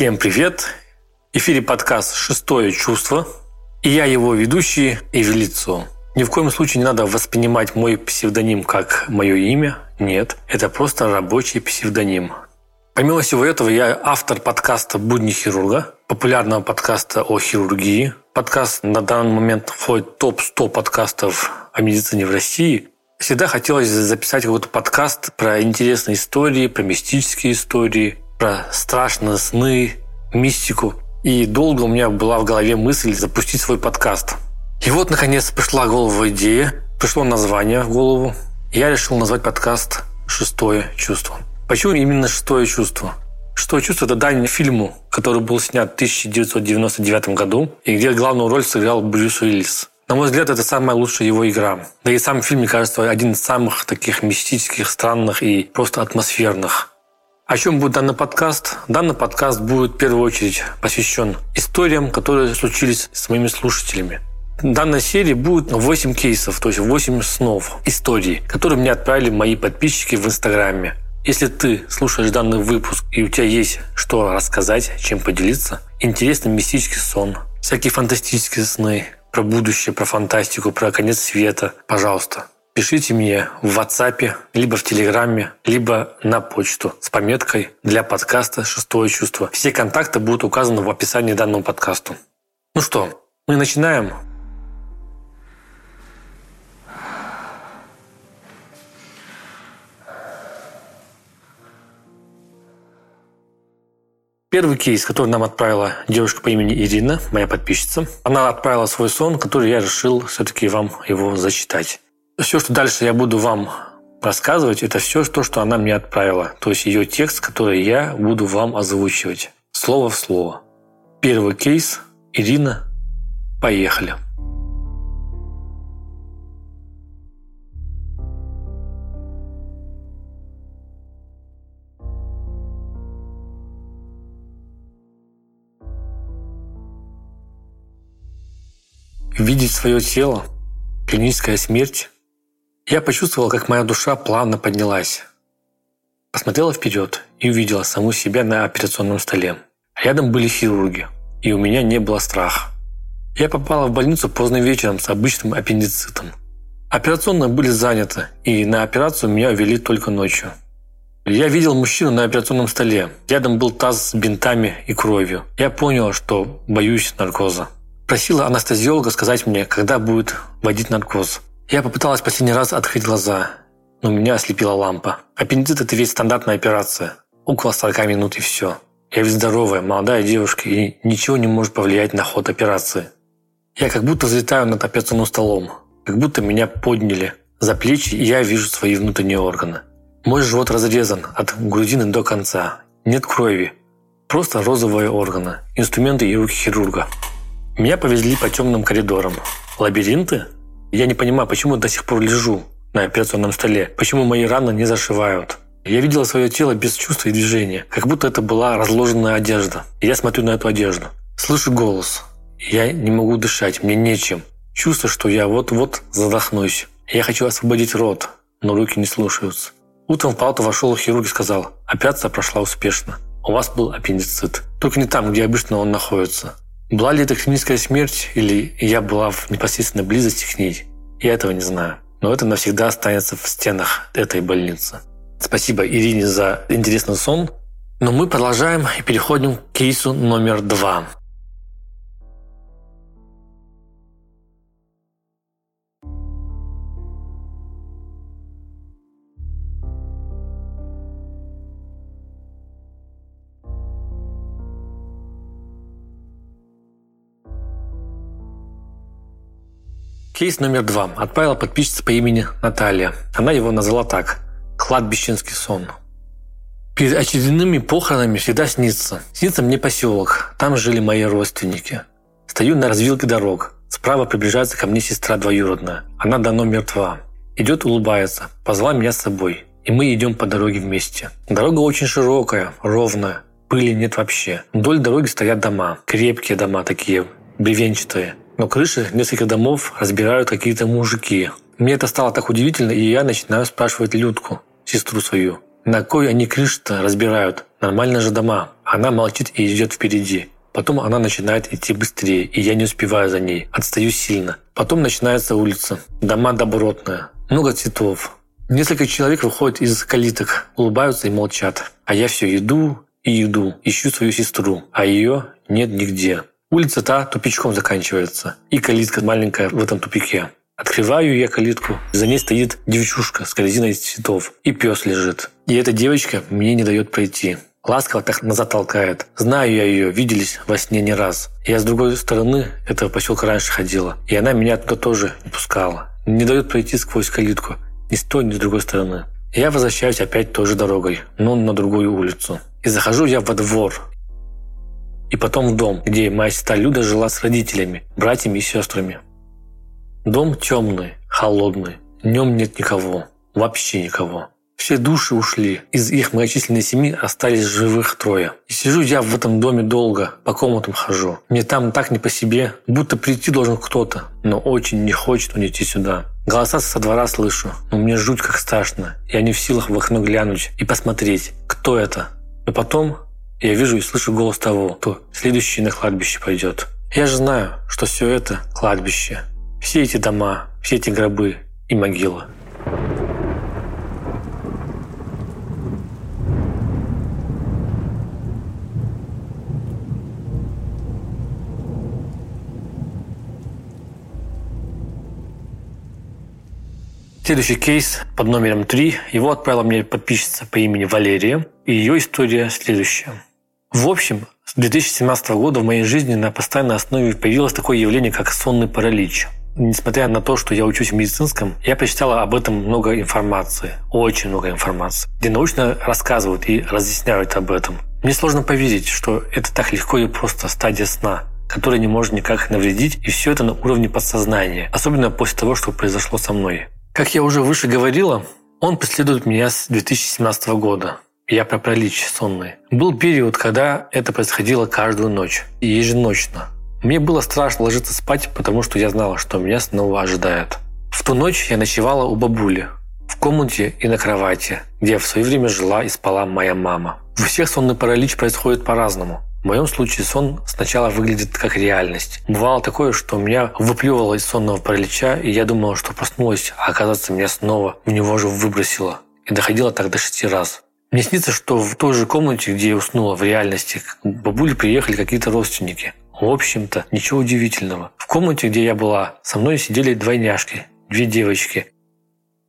Всем привет! В эфире подкаст «Шестое чувство» и я его ведущий Эвелицо. Ни в коем случае не надо воспринимать мой псевдоним как мое имя. Нет, это просто рабочий псевдоним. Помимо всего этого, я автор подкаста «Будни хирурга», популярного подкаста о хирургии. Подкаст на данный момент входит в топ-100 подкастов о медицине в России. Всегда хотелось записать какой-то подкаст про интересные истории, про мистические истории, про страшные сны, мистику. И долго у меня была в голове мысль запустить свой подкаст. И вот, наконец, пришла в голову идея, пришло название в голову. Я решил назвать подкаст «Шестое чувство». Почему именно «Шестое чувство»? «Шестое чувство» – это дань фильму, который был снят в 1999 году, и где главную роль сыграл Брюс Уиллис. На мой взгляд, это самая лучшая его игра. Да и сам фильм, мне кажется, один из самых таких мистических, странных и просто атмосферных. О чем будет данный подкаст? Данный подкаст будет в первую очередь посвящен историям, которые случились с моими слушателями. В данной серии будет 8 кейсов, то есть 8 снов, историй, которые мне отправили мои подписчики в Инстаграме. Если ты слушаешь данный выпуск и у тебя есть что рассказать, чем поделиться, интересный мистический сон, всякие фантастические сны, про будущее, про фантастику, про конец света, пожалуйста, пишите мне в WhatsApp, либо в Телеграме, либо на почту с пометкой для подкаста «Шестое чувство». Все контакты будут указаны в описании данного подкасту. Ну что, мы начинаем. Первый кейс, который нам отправила девушка по имени Ирина, моя подписчица, она отправила свой сон, который я решил все-таки вам его зачитать. Все, что дальше я буду вам рассказывать, это все то, что она мне отправила. То есть ее текст, который я буду вам озвучивать. Слово в слово. Первый кейс. Ирина. Поехали. Видеть свое тело, клиническая смерть я почувствовал, как моя душа плавно поднялась. Посмотрела вперед и увидела саму себя на операционном столе. Рядом были хирурги, и у меня не было страха. Я попала в больницу поздно вечером с обычным аппендицитом. Операционные были заняты, и на операцию меня увели только ночью. Я видел мужчину на операционном столе. Рядом был таз с бинтами и кровью. Я понял, что боюсь наркоза. Просила анестезиолога сказать мне, когда будет вводить наркоз. Я попыталась последний раз открыть глаза, но меня ослепила лампа. Аппендицит – это ведь стандартная операция. Около 40 минут и все. Я ведь здоровая, молодая девушка, и ничего не может повлиять на ход операции. Я как будто взлетаю над операционным столом. Как будто меня подняли за плечи, и я вижу свои внутренние органы. Мой живот разрезан от грудины до конца. Нет крови. Просто розовые органы, инструменты и руки хирурга. Меня повезли по темным коридорам. Лабиринты? Я не понимаю, почему до сих пор лежу на операционном столе, почему мои раны не зашивают. Я видела свое тело без чувства и движения, как будто это была разложенная одежда. Я смотрю на эту одежду. Слышу голос. Я не могу дышать, мне нечем. Чувство, что я вот-вот задохнусь. Я хочу освободить рот, но руки не слушаются. Утром в палату вошел хирург и сказал, операция прошла успешно. У вас был аппендицит. Только не там, где обычно он находится. Была ли это клиническая смерть, или я была в непосредственной близости к ней, я этого не знаю. Но это навсегда останется в стенах этой больницы. Спасибо Ирине за интересный сон. Но мы продолжаем и переходим к кейсу номер два. Кейс номер два. Отправила подписчица по имени Наталья. Она его назвала так. Кладбищенский сон. Перед очередными похоронами всегда снится. Снится мне поселок. Там жили мои родственники. Стою на развилке дорог. Справа приближается ко мне сестра двоюродная. Она давно мертва. Идет, улыбается. Позвала меня с собой. И мы идем по дороге вместе. Дорога очень широкая, ровная. Пыли нет вообще. Вдоль дороги стоят дома. Крепкие дома такие, бревенчатые. Но крыши нескольких домов разбирают какие-то мужики. Мне это стало так удивительно, и я начинаю спрашивать Людку, сестру свою. На кой они крыши-то разбирают? Нормальные же дома. Она молчит и идет впереди. Потом она начинает идти быстрее, и я не успеваю за ней. Отстаю сильно. Потом начинается улица. Дома добротные. Много цветов. Несколько человек выходят из калиток, улыбаются и молчат. А я все иду и иду, ищу свою сестру, а ее нет нигде. Улица та тупичком заканчивается, и калитка маленькая в этом тупике. Открываю я калитку, за ней стоит девчушка с корзиной из цветов, и пес лежит. И эта девочка мне не дает пройти. Ласково так назад толкает. Знаю я ее, виделись во сне не раз. Я с другой стороны этого поселка раньше ходила, и она меня туда тоже не пускала. Не дает пройти сквозь калитку, ни с той, ни с другой стороны. Я возвращаюсь опять той же дорогой, но на другую улицу. И захожу я во двор. И потом в дом, где моя сестра Люда жила с родителями, братьями и сестрами. Дом темный, холодный. В нем нет никого. Вообще никого. Все души ушли. Из их многочисленной семьи остались живых трое. И сижу я в этом доме долго, по комнатам хожу. Мне там так не по себе, будто прийти должен кто-то, но очень не хочет он идти сюда. Голоса со двора слышу, но мне жуть как страшно. Я не в силах в окно глянуть и посмотреть, кто это. Но потом я вижу и слышу голос того, кто следующий на кладбище пойдет. Я же знаю, что все это кладбище. Все эти дома, все эти гробы и могилы. Следующий кейс под номером 3. Его отправила мне подписчица по имени Валерия. И ее история следующая. В общем, с 2017 года в моей жизни на постоянной основе появилось такое явление, как сонный паралич. Несмотря на то, что я учусь в медицинском, я прочитала об этом много информации, очень много информации, где научно рассказывают и разъясняют об этом. Мне сложно поверить, что это так легко и просто стадия сна, которая не может никак навредить, и все это на уровне подсознания, особенно после того, что произошло со мной. Как я уже выше говорила, он преследует меня с 2017 года. Я про пролич сонный. Был период, когда это происходило каждую ночь. И еженочно. Мне было страшно ложиться спать, потому что я знала, что меня снова ожидает. В ту ночь я ночевала у бабули. В комнате и на кровати, где в свое время жила и спала моя мама. У всех сонный паралич происходит по-разному. В моем случае сон сначала выглядит как реальность. Бывало такое, что меня выплевывало из сонного паралича, и я думала, что проснулась, а оказывается, меня снова в него же выбросило. И доходило так до шести раз. Мне снится, что в той же комнате, где я уснула в реальности, к бабуле приехали какие-то родственники. В общем-то, ничего удивительного. В комнате, где я была, со мной сидели двойняшки, две девочки.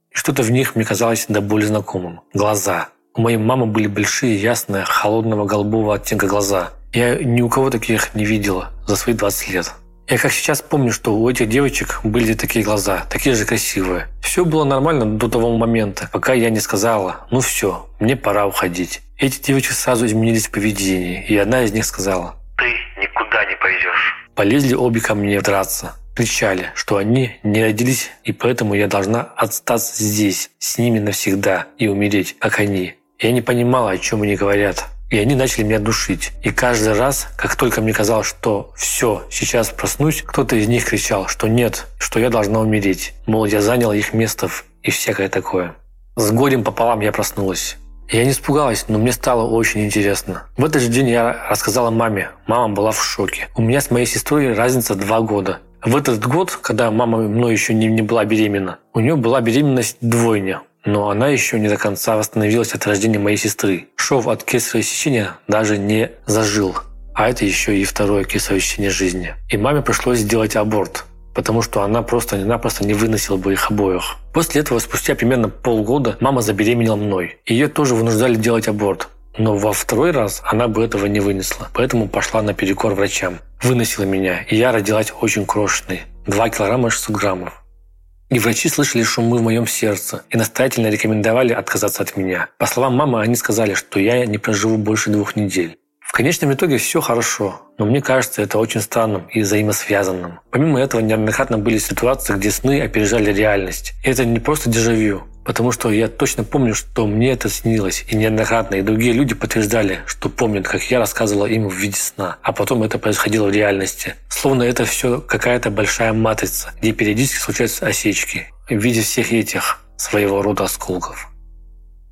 И что-то в них мне казалось до боли знакомым. Глаза. У моей мамы были большие, ясные, холодного голубого оттенка глаза. Я ни у кого таких не видела за свои 20 лет. Я как сейчас помню, что у этих девочек были такие глаза, такие же красивые. Все было нормально до того момента, пока я не сказала, ну все, мне пора уходить. Эти девочки сразу изменились в поведении, и одна из них сказала, ты никуда не пойдешь. Полезли обе ко мне драться. Кричали, что они не родились, и поэтому я должна остаться здесь, с ними навсегда, и умереть, как они. Я не понимала, о чем они говорят. И они начали меня душить. И каждый раз, как только мне казалось, что все, сейчас проснусь, кто-то из них кричал, что нет, что я должна умереть. Мол, я заняла их место и всякое такое. С горем пополам я проснулась. Я не испугалась, но мне стало очень интересно. В этот же день я рассказала маме. Мама была в шоке. У меня с моей сестрой разница два года. В этот год, когда мама мной еще не, не была беременна, у нее была беременность двойня но она еще не до конца восстановилась от рождения моей сестры. Шов от кесарево сечения даже не зажил. А это еще и второе кесарево сечение жизни. И маме пришлось сделать аборт, потому что она просто-напросто не выносила бы их обоих. После этого, спустя примерно полгода, мама забеременела мной. Ее тоже вынуждали делать аборт. Но во второй раз она бы этого не вынесла, поэтому пошла на перекор врачам. Выносила меня, и я родилась очень крошечной. 2 килограмма 600 граммов. И врачи слышали шумы в моем сердце и настоятельно рекомендовали отказаться от меня. По словам мамы, они сказали, что я не проживу больше двух недель. В конечном итоге все хорошо, но мне кажется это очень странным и взаимосвязанным. Помимо этого, неоднократно были ситуации, где сны опережали реальность. И это не просто дежавю, Потому что я точно помню, что мне это снилось, и неоднократно, и другие люди подтверждали, что помнят, как я рассказывала им в виде сна, а потом это происходило в реальности. Словно это все какая-то большая матрица, где периодически случаются осечки в виде всех этих своего рода осколков.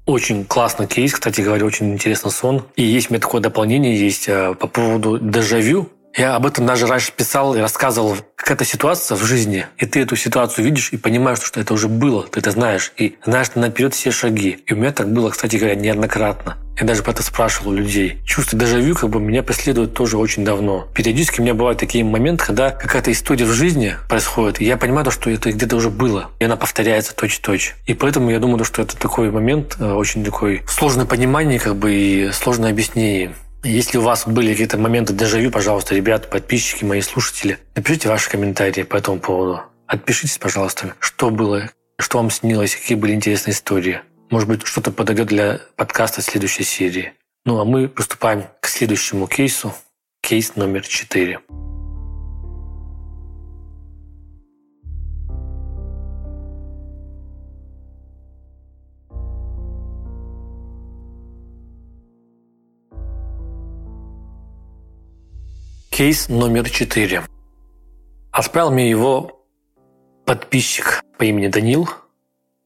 Очень классный кейс, кстати говоря, очень интересный сон. И есть у меня такое дополнение есть э, по поводу дежавю. Я об этом даже раньше писал и рассказывал. Какая-то ситуация в жизни, и ты эту ситуацию видишь и понимаешь, что это уже было, ты это знаешь, и знаешь наперед все шаги. И у меня так было, кстати говоря, неоднократно. Я даже про это спрашивал у людей. Чувство дежавю как бы меня преследует тоже очень давно. Периодически у меня бывают такие моменты, когда какая-то история в жизни происходит, и я понимаю, что это где-то уже было, и она повторяется точь-точь. И поэтому я думаю, что это такой момент, э, очень такой сложное понимание как бы и сложное объяснение. Если у вас были какие-то моменты дежавю, пожалуйста, ребят, подписчики, мои слушатели, напишите ваши комментарии по этому поводу. Отпишитесь, пожалуйста, что было, что вам снилось, какие были интересные истории. Может быть, что-то подойдет для подкаста следующей серии. Ну а мы приступаем к следующему кейсу. Кейс номер четыре. Кейс номер четыре. Отправил мне его подписчик по имени Данил.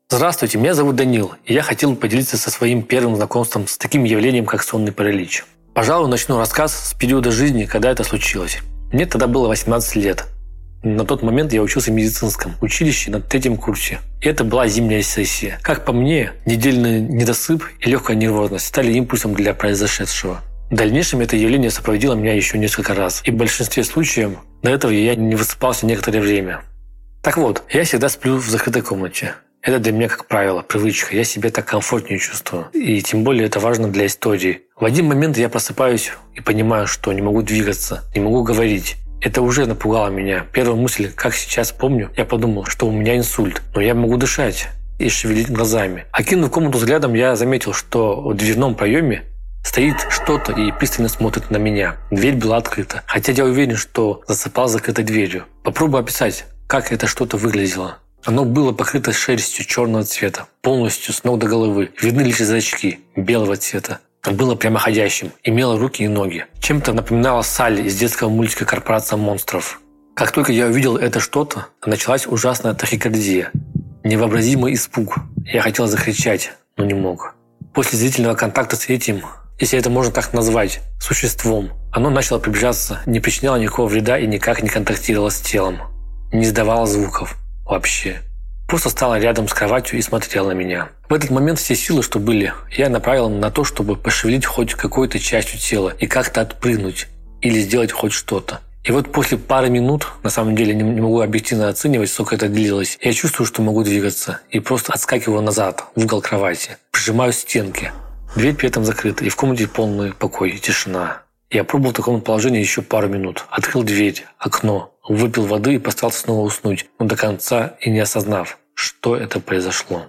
Здравствуйте, меня зовут Данил, и я хотел поделиться со своим первым знакомством с таким явлением, как сонный паралич. Пожалуй, начну рассказ с периода жизни, когда это случилось. Мне тогда было 18 лет. На тот момент я учился в медицинском училище на третьем курсе. И это была зимняя сессия. Как по мне, недельный недосып и легкая нервозность стали импульсом для произошедшего. В дальнейшем это явление сопроводило меня еще несколько раз, и в большинстве случаев до этого я не высыпался некоторое время. Так вот, я всегда сплю в закрытой комнате. Это для меня, как правило, привычка. Я себя так комфортнее чувствую. И тем более это важно для истории. В один момент я просыпаюсь и понимаю, что не могу двигаться, не могу говорить. Это уже напугало меня. Первая мысль, как сейчас помню, я подумал, что у меня инсульт, но я могу дышать и шевелить глазами. Окинув комнату взглядом, я заметил, что в дверном проеме Стоит что-то и пристально смотрит на меня. Дверь была открыта. Хотя я уверен, что засыпал закрытой дверью. Попробую описать, как это что-то выглядело. Оно было покрыто шерстью черного цвета, полностью с ног до головы. Видны лишь зрачки белого цвета. Было прямоходящим, имело руки и ноги. Чем-то напоминало Салли из детского мультика «Корпорация монстров». Как только я увидел это что-то, началась ужасная тахикардия. Невообразимый испуг. Я хотел закричать, но не мог. После зрительного контакта с этим если это можно так назвать, существом. Оно начало приближаться, не причиняло никакого вреда и никак не контактировало с телом. Не издавало звуков. Вообще. Просто стало рядом с кроватью и смотрела на меня. В этот момент все силы, что были, я направил на то, чтобы пошевелить хоть какой-то частью тела и как-то отпрыгнуть или сделать хоть что-то. И вот после пары минут, на самом деле не, могу объективно оценивать, сколько это длилось, я чувствую, что могу двигаться и просто отскакиваю назад, в угол кровати, прижимаю стенки, Дверь при этом закрыта, и в комнате полный покой тишина. Я пробовал в таком положении еще пару минут. Открыл дверь, окно, выпил воды и постарался снова уснуть, но до конца и не осознав, что это произошло.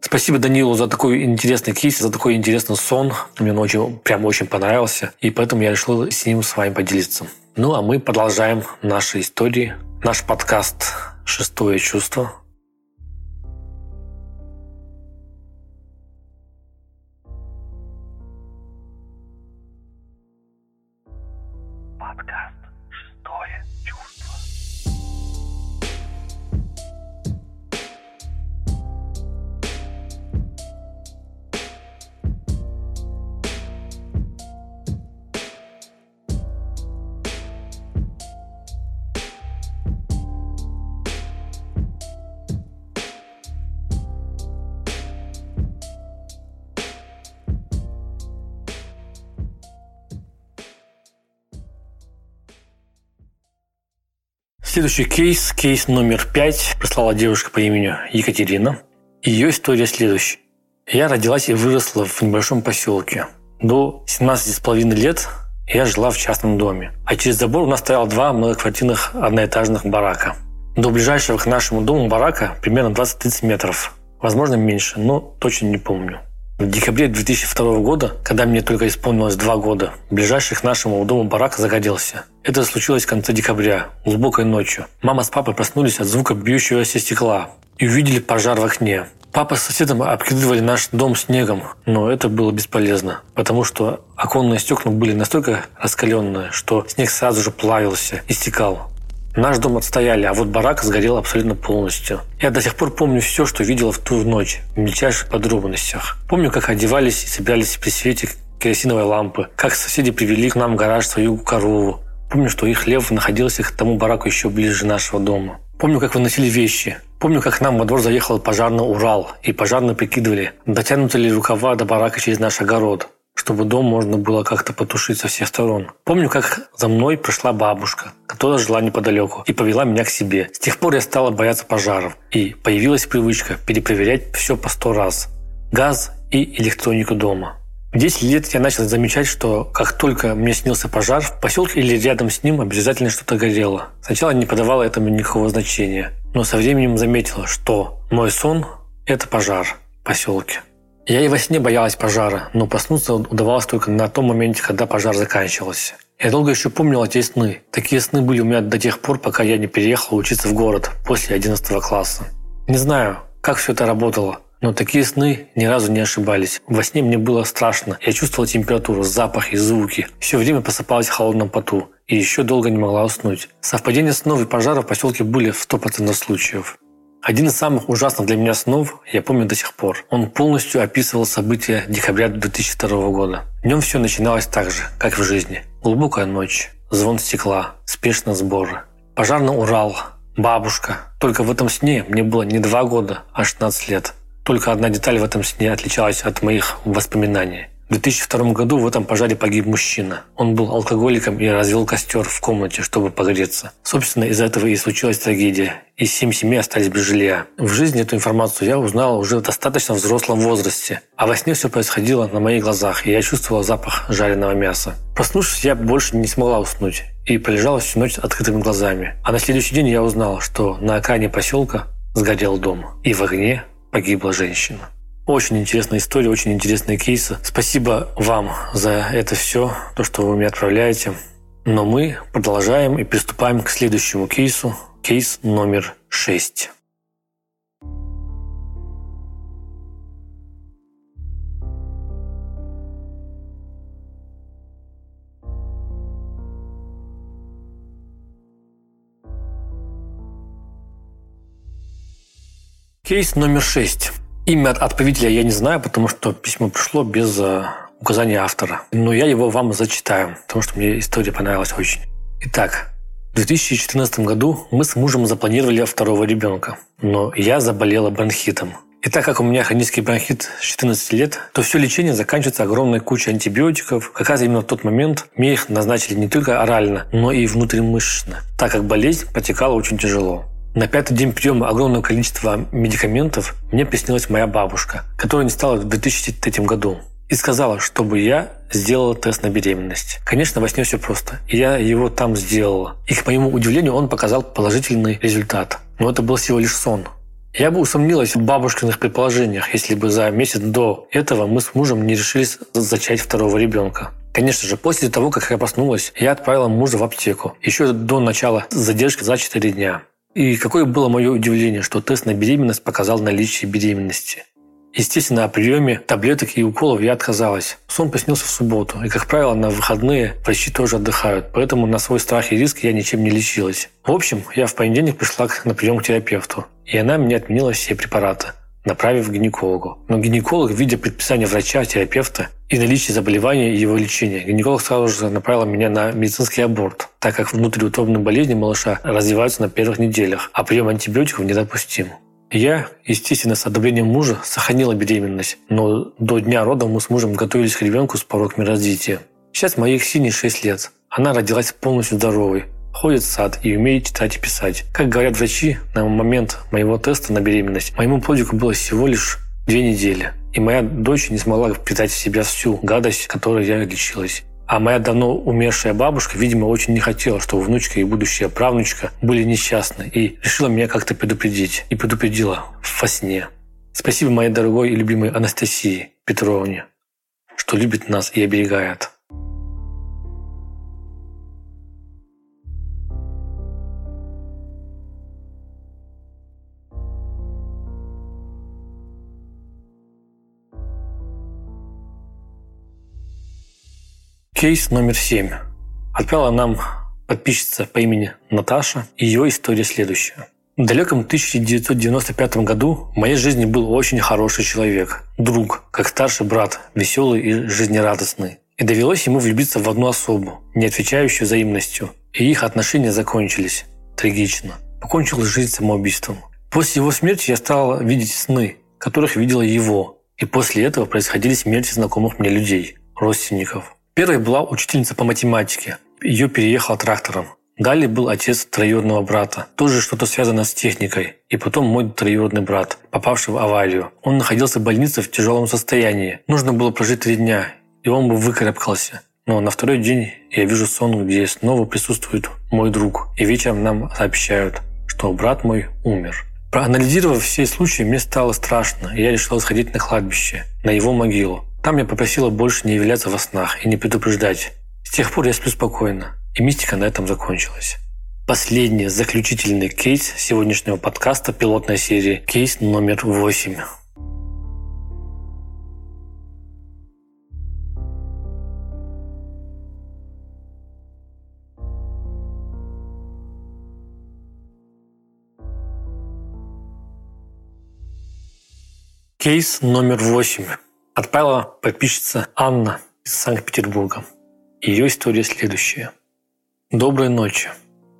Спасибо Данилу за такой интересный кейс, за такой интересный сон. Мне он очень, прям очень понравился, и поэтому я решил с ним с вами поделиться. Ну, а мы продолжаем наши истории, наш подкаст «Шестое чувство», Следующий кейс, кейс номер пять, прислала девушка по имени Екатерина. Ее история следующая. Я родилась и выросла в небольшом поселке. До 17,5 лет я жила в частном доме. А через забор у нас стояло два многоквартирных одноэтажных барака. До ближайшего к нашему дому барака примерно 20-30 метров. Возможно, меньше, но точно не помню. В декабре 2002 года, когда мне только исполнилось два года, ближайший к нашему дому барак загорелся. Это случилось в конце декабря, глубокой ночью. Мама с папой проснулись от звука бьющегося стекла и увидели пожар в окне. Папа с соседом обкидывали наш дом снегом, но это было бесполезно, потому что оконные стекла были настолько раскаленные, что снег сразу же плавился и стекал. Наш дом отстояли, а вот барак сгорел абсолютно полностью. Я до сих пор помню все, что видела в ту ночь, в мельчайших подробностях. Помню, как одевались и собирались при свете керосиновой лампы, как соседи привели к нам в гараж свою корову. Помню, что их лев находился к тому бараку еще ближе нашего дома. Помню, как выносили вещи. Помню, как к нам во двор заехал пожарный Урал, и пожарные прикидывали, дотянуты ли рукава до барака через наш огород чтобы дом можно было как-то потушить со всех сторон. Помню, как за мной пришла бабушка, которая жила неподалеку, и повела меня к себе. С тех пор я стала бояться пожаров, и появилась привычка перепроверять все по сто раз. Газ и электронику дома. В 10 лет я начал замечать, что как только мне снился пожар, в поселке или рядом с ним обязательно что-то горело. Сначала не подавала этому никакого значения, но со временем заметила, что мой сон – это пожар в поселке. Я и во сне боялась пожара, но проснуться удавалось только на том моменте, когда пожар заканчивался. Я долго еще помнил эти сны. Такие сны были у меня до тех пор, пока я не переехал учиться в город после 11 класса. Не знаю, как все это работало, но такие сны ни разу не ошибались. Во сне мне было страшно. Я чувствовала температуру, запахи, звуки. Все время просыпалась в холодном поту. И еще долго не могла уснуть. Совпадения снов и пожаров в поселке были в 100% случаев. Один из самых ужасных для меня снов я помню до сих пор. Он полностью описывал события декабря 2002 года. В нем все начиналось так же, как в жизни. Глубокая ночь, звон стекла, спешные сборы. Пожарный Урал, бабушка. Только в этом сне мне было не два года, а 16 лет. Только одна деталь в этом сне отличалась от моих воспоминаний. В 2002 году в этом пожаре погиб мужчина. Он был алкоголиком и развел костер в комнате, чтобы погреться. Собственно, из-за этого и случилась трагедия. И семь семей остались без жилья. В жизни эту информацию я узнала уже в достаточно взрослом возрасте. А во сне все происходило на моих глазах, и я чувствовала запах жареного мяса. Проснувшись, я больше не смогла уснуть и полежала всю ночь с открытыми глазами. А на следующий день я узнала, что на окраине поселка сгорел дом, и в огне погибла женщина. Очень интересная история, очень интересные кейсы. Спасибо вам за это все, то, что вы мне отправляете. Но мы продолжаем и приступаем к следующему кейсу. Кейс номер шесть. Кейс номер шесть. Имя отправителя я не знаю, потому что письмо пришло без э, указания автора. Но я его вам зачитаю, потому что мне история понравилась очень. Итак, в 2014 году мы с мужем запланировали второго ребенка, но я заболела бронхитом. И так как у меня хронический бронхит с 14 лет, то все лечение заканчивается огромной кучей антибиотиков. Как раз именно в тот момент мне их назначили не только орально, но и внутримышечно, так как болезнь протекала очень тяжело. На пятый день приема огромного количества медикаментов мне приснилась моя бабушка, которая не стала в 2003 году. И сказала, чтобы я сделала тест на беременность. Конечно, во сне все просто. И я его там сделала. И, к моему удивлению, он показал положительный результат. Но это был всего лишь сон. Я бы усомнилась в бабушкиных предположениях, если бы за месяц до этого мы с мужем не решились зачать второго ребенка. Конечно же, после того, как я проснулась, я отправила мужа в аптеку. Еще до начала задержки за 4 дня. И какое было мое удивление, что тест на беременность показал наличие беременности. Естественно, о приеме таблеток и уколов я отказалась. Сон приснился в субботу, и, как правило, на выходные врачи тоже отдыхают, поэтому на свой страх и риск я ничем не лечилась. В общем, я в понедельник пришла на прием к терапевту, и она мне отменила все препараты направив к гинекологу. Но гинеколог, видя предписание врача, терапевта и наличие заболевания и его лечения, гинеколог сразу же направил меня на медицинский аборт, так как внутриутробные болезни малыша развиваются на первых неделях, а прием антибиотиков недопустим. Я, естественно, с одобрением мужа сохранила беременность, но до дня рода мы с мужем готовились к ребенку с пороками развития. Сейчас моей Ксении 6 лет. Она родилась полностью здоровой, ходит в сад и умеет читать и писать. Как говорят врачи, на момент моего теста на беременность моему плодику было всего лишь две недели. И моя дочь не смогла впитать в себя всю гадость, которой я лечилась. А моя давно умершая бабушка, видимо, очень не хотела, чтобы внучка и будущая правнучка были несчастны, и решила меня как-то предупредить. И предупредила во сне. Спасибо моей дорогой и любимой Анастасии Петровне, что любит нас и оберегает. Кейс номер семь. Отправила нам подписчица по имени Наташа, ее история следующая. В далеком 1995 году в моей жизни был очень хороший человек, друг, как старший брат, веселый и жизнерадостный. И довелось ему влюбиться в одну особу, не отвечающую взаимностью. И их отношения закончились. Трагично. Покончил жизнь самоубийством. После его смерти я стал видеть сны, которых видела его. И после этого происходили смерти знакомых мне людей, родственников. Первой была учительница по математике. Ее переехал трактором. Далее был отец троюродного брата, тоже что-то связано с техникой. И потом мой троюродный брат, попавший в аварию. Он находился в больнице в тяжелом состоянии. Нужно было прожить три дня, и он бы выкарабкался. Но на второй день я вижу сон, где снова присутствует мой друг. И вечером нам сообщают, что брат мой умер. Проанализировав все случаи, мне стало страшно, и я решил сходить на кладбище, на его могилу. Там я попросила больше не являться во снах и не предупреждать. С тех пор я сплю спокойно. И мистика на этом закончилась. Последний заключительный кейс сегодняшнего подкаста пилотной серии. Кейс номер восемь. Кейс номер восемь. Отправила подписчица Анна из Санкт-Петербурга. Ее история следующая – Доброй ночи.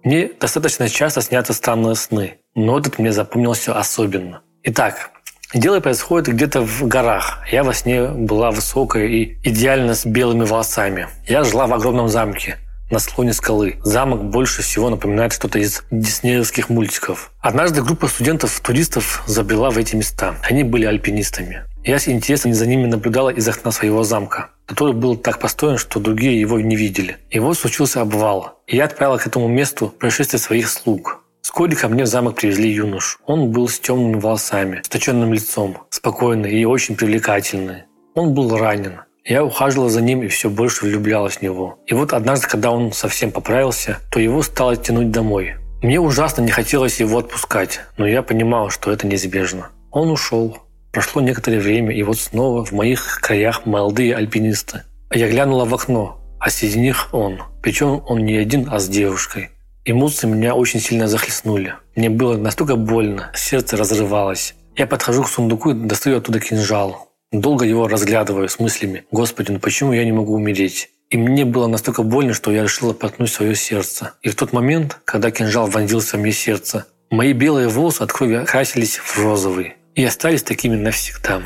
Мне достаточно часто снятся странные сны, но этот мне запомнился особенно. Итак, дело происходит где-то в горах. Я во сне была высокая и идеально с белыми волосами. Я жила в огромном замке на склоне скалы. Замок больше всего напоминает что-то из диснеевских мультиков. Однажды группа студентов-туристов забрела в эти места. Они были альпинистами. Я с интересом за ними наблюдала из окна своего замка который был так построен, что другие его не видели. И вот случился обвал. И я отправила к этому месту происшествие своих слуг. Вскоре ко мне в замок привезли юнош. Он был с темными волосами, с точенным лицом, спокойный и очень привлекательный. Он был ранен. Я ухаживала за ним и все больше влюблялась в него. И вот однажды, когда он совсем поправился, то его стало тянуть домой. Мне ужасно не хотелось его отпускать, но я понимала, что это неизбежно. Он ушел. Прошло некоторое время, и вот снова в моих краях молодые альпинисты. Я глянула в окно, а среди них он. Причем он не один, а с девушкой. Эмоции меня очень сильно захлестнули. Мне было настолько больно, сердце разрывалось. Я подхожу к сундуку и достаю оттуда кинжал. Долго его разглядываю с мыслями «Господи, ну почему я не могу умереть?» И мне было настолько больно, что я решила проткнуть свое сердце. И в тот момент, когда кинжал вонзился в мне сердце, мои белые волосы от крови окрасились в розовый и остались такими навсегда.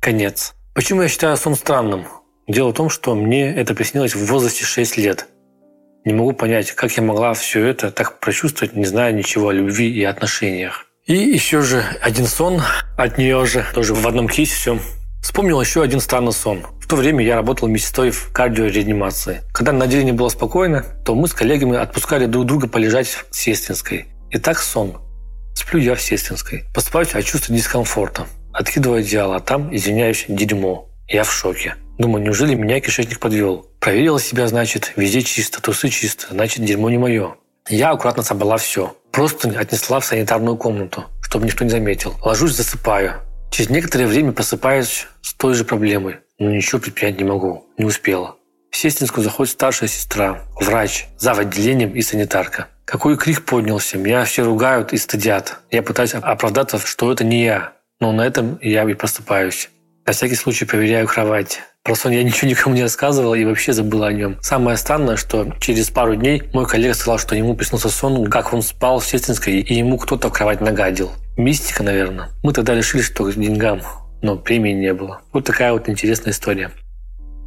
Конец. Почему я считаю сон странным? Дело в том, что мне это приснилось в возрасте 6 лет. Не могу понять, как я могла все это так прочувствовать, не зная ничего о любви и отношениях. И еще же один сон от нее же, тоже в одном кейсе все. Вспомнил еще один странный сон. В то время я работал медсестрой в кардиореанимации. Когда на деле не было спокойно, то мы с коллегами отпускали друг друга полежать в Сестинской. И так сон. Сплю я в Сестинской. Поступаюсь от чувства дискомфорта. Откидываю одеяло, а там, извиняюсь, дерьмо. Я в шоке. Думаю, неужели меня кишечник подвел? Проверила себя, значит, везде чисто, трусы чисто, значит, дерьмо не мое. Я аккуратно собрала все. Просто отнесла в санитарную комнату, чтобы никто не заметил. Ложусь, засыпаю. Через некоторое время просыпаюсь с той же проблемой. Но ничего предпринять не могу. Не успела. В Сестинскую заходит старшая сестра, врач, зав. отделением и санитарка. Какой крик поднялся. Меня все ругают и стыдят. Я пытаюсь оправдаться, что это не я. Но на этом я и просыпаюсь. На всякий случай проверяю кровать. Про сон я ничего никому не рассказывал и вообще забыл о нем. Самое странное, что через пару дней мой коллега сказал, что ему приснился сон, как он спал в Сестинской, и ему кто-то в кровать нагадил. Мистика, наверное. Мы тогда решили, что к деньгам, но премии не было. Вот такая вот интересная история.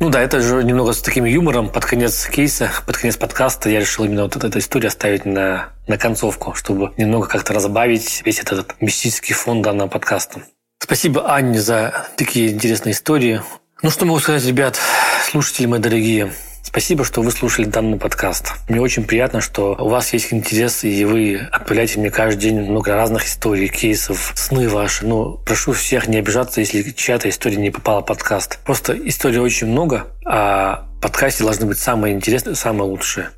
Ну да, это же немного с таким юмором. Под конец кейса, под конец подкаста я решил именно вот эту, историю оставить на, на концовку, чтобы немного как-то разбавить весь этот мистический фон данного подкаста. Спасибо Анне за такие интересные истории. Ну что могу сказать, ребят, слушатели мои дорогие, Спасибо, что вы слушали данный подкаст. Мне очень приятно, что у вас есть интерес, и вы отправляете мне каждый день много разных историй, кейсов, сны ваши. Но прошу всех не обижаться, если чья-то история не попала в подкаст. Просто историй очень много, а в подкасте должны быть самые интересные, самые лучшие.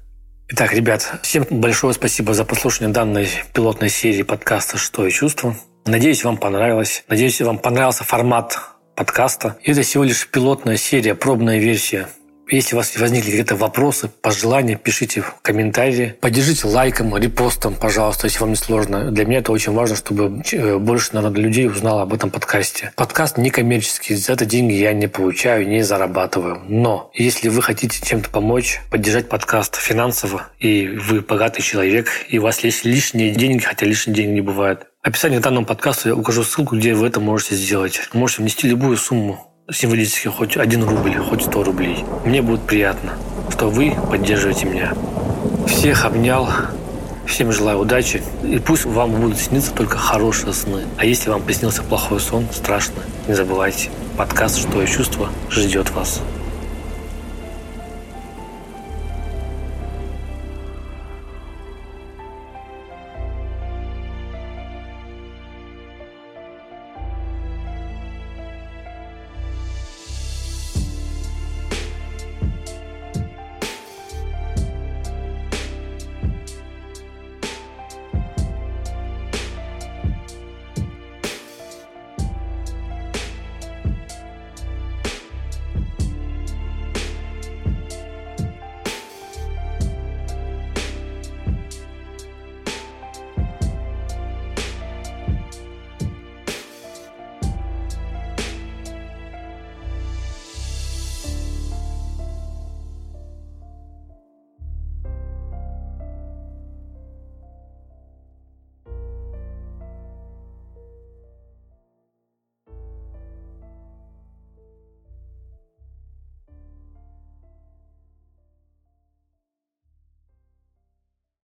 Итак, ребят, всем большое спасибо за послушание данной пилотной серии подкаста «Что и чувство». Надеюсь, вам понравилось. Надеюсь, вам понравился формат подкаста. Это всего лишь пилотная серия, пробная версия – Если у вас возникли какие-то вопросы, пожелания, пишите в комментарии. Поддержите лайком, репостом, пожалуйста, если вам не сложно. Для меня это очень важно, чтобы э, больше народа людей узнало об этом подкасте. Подкаст не коммерческий, за это деньги я не получаю, не зарабатываю. Но если вы хотите чем-то помочь, поддержать подкаст финансово, и вы богатый человек, и у вас есть лишние деньги, хотя лишние деньги не бывает, в описании к данному подкасту я укажу ссылку, где вы это можете сделать. Можете внести любую сумму символически хоть один рубль, хоть 100 рублей. Мне будет приятно, что вы поддерживаете меня. Всех обнял, всем желаю удачи, и пусть вам будут сниться только хорошие сны. А если вам приснился плохой сон, страшно, не забывайте, подкаст «Что я чувство» ждет вас.